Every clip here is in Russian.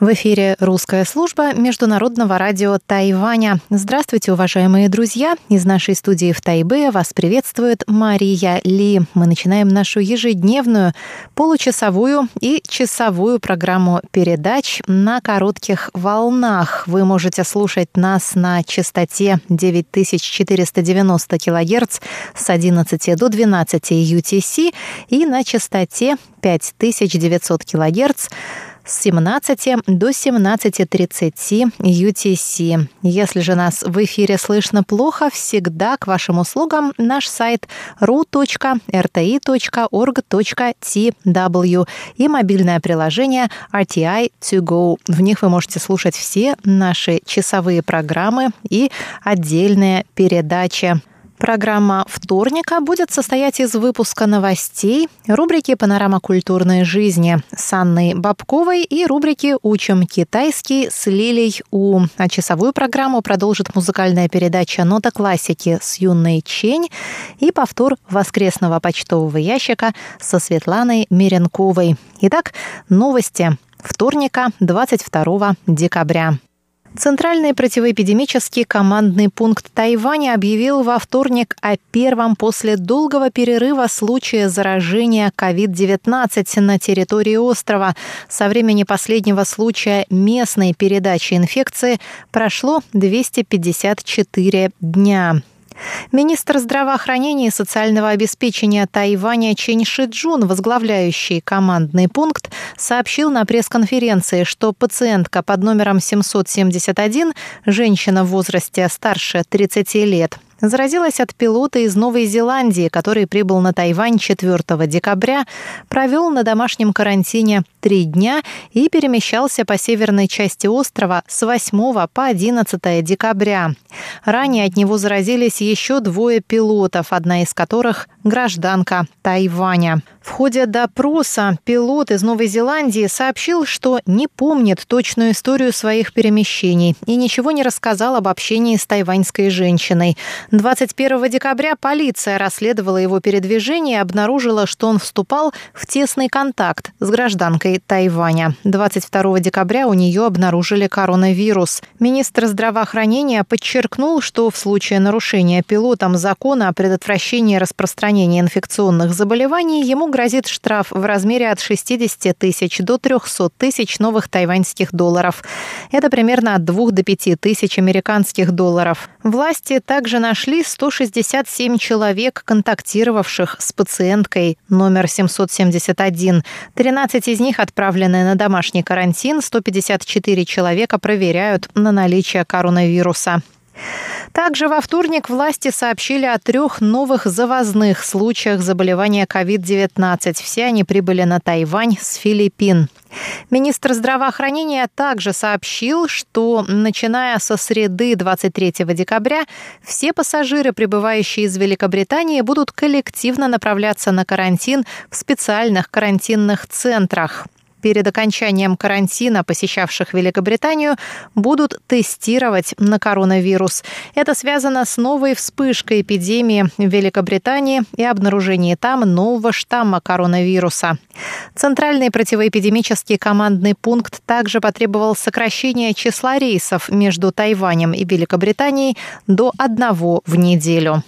В эфире русская служба Международного радио Тайваня. Здравствуйте, уважаемые друзья! Из нашей студии в Тайбе вас приветствует Мария Ли. Мы начинаем нашу ежедневную, получасовую и часовую программу передач на коротких волнах. Вы можете слушать нас на частоте 9490 кГц с 11 до 12 UTC и на частоте 5900 кГц с 17 до 17.30 UTC. Если же нас в эфире слышно плохо, всегда к вашим услугам наш сайт ru.rti.org.tw и мобильное приложение RTI To Go. В них вы можете слушать все наши часовые программы и отдельные передачи. Программа вторника будет состоять из выпуска новостей, рубрики «Панорама культурной жизни» с Анной Бабковой и рубрики «Учим китайский» с Лилей У. А часовую программу продолжит музыкальная передача «Нота классики» с Юной Чень и повтор воскресного почтового ящика со Светланой Меренковой. Итак, новости вторника, 22 декабря. Центральный противоэпидемический командный пункт Тайваня объявил во вторник о первом после долгого перерыва случае заражения COVID-19 на территории острова. Со времени последнего случая местной передачи инфекции прошло 254 дня. Министр здравоохранения и социального обеспечения Тайваня Чен Шиджун, возглавляющий командный пункт, сообщил на пресс-конференции, что пациентка под номером 771, женщина в возрасте старше 30 лет, заразилась от пилота из Новой Зеландии, который прибыл на Тайвань 4 декабря, провел на домашнем карантине три дня и перемещался по северной части острова с 8 по 11 декабря. Ранее от него заразились еще двое пилотов, одна из которых – гражданка Тайваня. В ходе допроса пилот из Новой Зеландии сообщил, что не помнит точную историю своих перемещений и ничего не рассказал об общении с тайваньской женщиной. 21 декабря полиция расследовала его передвижение и обнаружила, что он вступал в тесный контакт с гражданкой Тайваня. 22 декабря у нее обнаружили коронавирус. Министр здравоохранения подчеркнул, что в случае нарушения пилотом закона о предотвращении распространения инфекционных заболеваний ему грозит штраф в размере от 60 тысяч до 300 тысяч новых тайваньских долларов. Это примерно от 2 до 5 тысяч американских долларов. Власти также нашли 167 человек, контактировавших с пациенткой номер 771. 13 из них отправлены на домашний карантин, 154 человека проверяют на наличие коронавируса. Также во вторник власти сообщили о трех новых завозных случаях заболевания COVID-19. Все они прибыли на Тайвань с Филиппин. Министр здравоохранения также сообщил, что начиная со среды 23 декабря все пассажиры, прибывающие из Великобритании, будут коллективно направляться на карантин в специальных карантинных центрах перед окончанием карантина посещавших Великобританию будут тестировать на коронавирус. Это связано с новой вспышкой эпидемии в Великобритании и обнаружением там нового штамма коронавируса. Центральный противоэпидемический командный пункт также потребовал сокращения числа рейсов между Тайванем и Великобританией до одного в неделю.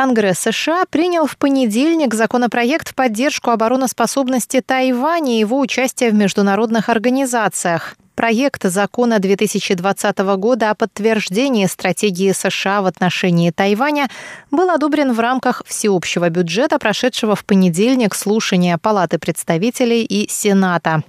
Конгресс США принял в понедельник законопроект в поддержку обороноспособности Тайваня и его участия в международных организациях. Проект закона 2020 года о подтверждении стратегии США в отношении Тайваня был одобрен в рамках всеобщего бюджета, прошедшего в понедельник слушания Палаты представителей и Сената.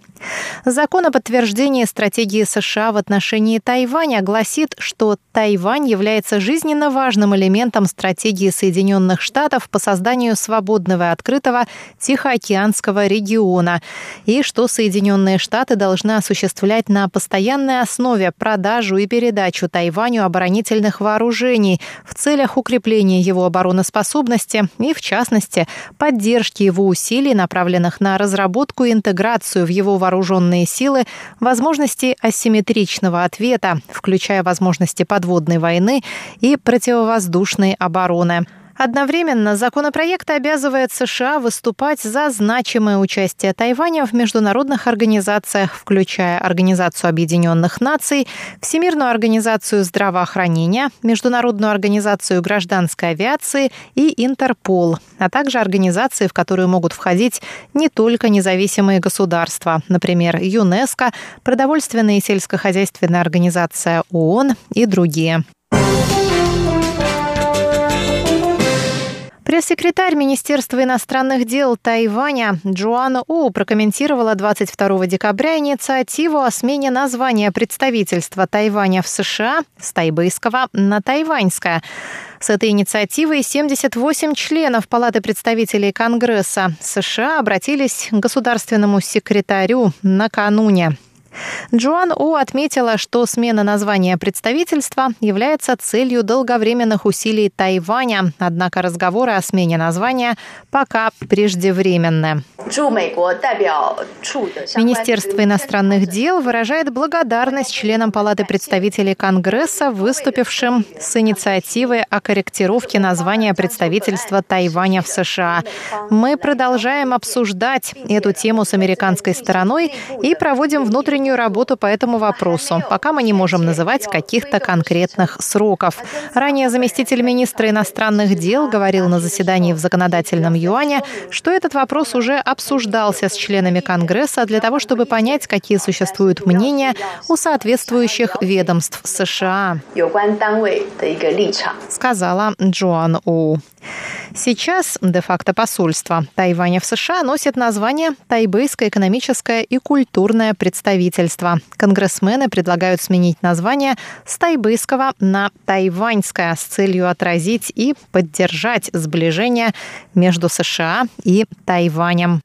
Закон о подтверждении стратегии США в отношении Тайваня гласит, что Тайвань является жизненно важным элементом стратегии Соединенных Штатов по созданию свободного и открытого Тихоокеанского региона, и что Соединенные Штаты должны осуществлять на постоянной основе продажу и передачу Тайваню оборонительных вооружений в целях укрепления его обороноспособности и, в частности, поддержки его усилий, направленных на разработку и интеграцию в его вооружение вооруженные силы возможности асимметричного ответа, включая возможности подводной войны и противовоздушной обороны. Одновременно законопроект обязывает США выступать за значимое участие Тайваня в международных организациях, включая Организацию Объединенных Наций, Всемирную организацию здравоохранения, Международную организацию гражданской авиации и Интерпол, а также организации, в которые могут входить не только независимые государства, например, ЮНЕСКО, Продовольственная и сельскохозяйственная организация ООН и другие. Пресс-секретарь Министерства иностранных дел Тайваня Джоанна У прокомментировала 22 декабря инициативу о смене названия представительства Тайваня в США с тайбэйского на тайваньское. С этой инициативой 78 членов Палаты представителей Конгресса США обратились к государственному секретарю накануне. Джоан У отметила, что смена названия представительства является целью долговременных усилий Тайваня, однако разговоры о смене названия пока преждевременны. Министерство иностранных дел выражает благодарность членам Палаты представителей Конгресса, выступившим с инициативой о корректировке названия представительства Тайваня в США. Мы продолжаем обсуждать эту тему с американской стороной и проводим внутреннюю работу по этому вопросу, пока мы не можем называть каких-то конкретных сроков. Ранее заместитель министра иностранных дел говорил на заседании в законодательном юане, что этот вопрос уже обсуждался с членами Конгресса для того, чтобы понять, какие существуют мнения у соответствующих ведомств США, сказала Джоан У. Сейчас де-факто посольство Тайваня в США носит название Тайбэйское экономическое и культурное представительство. Конгрессмены предлагают сменить название с тайбэйского на тайваньское с целью отразить и поддержать сближение между США и Тайванем.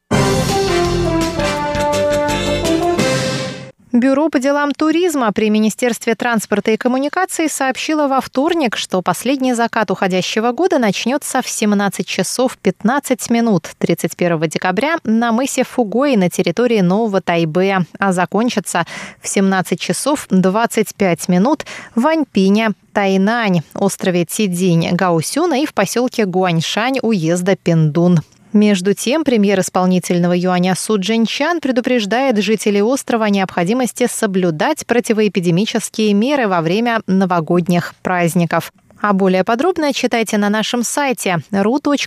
Бюро по делам туризма при Министерстве транспорта и коммуникаций сообщило во вторник, что последний закат уходящего года начнется в 17 часов 15 минут 31 декабря на мысе Фугой на территории Нового Тайбэя, а закончится в 17 часов 25 минут в Аньпине, Тайнань, острове Тидинь, Гаусюна и в поселке Гуаньшань уезда Пендун. Между тем, премьер исполнительного юаня Су Джинчан предупреждает жителей острова о необходимости соблюдать противоэпидемические меры во время новогодних праздников. А более подробно читайте на нашем сайте ru.rti.org.tw.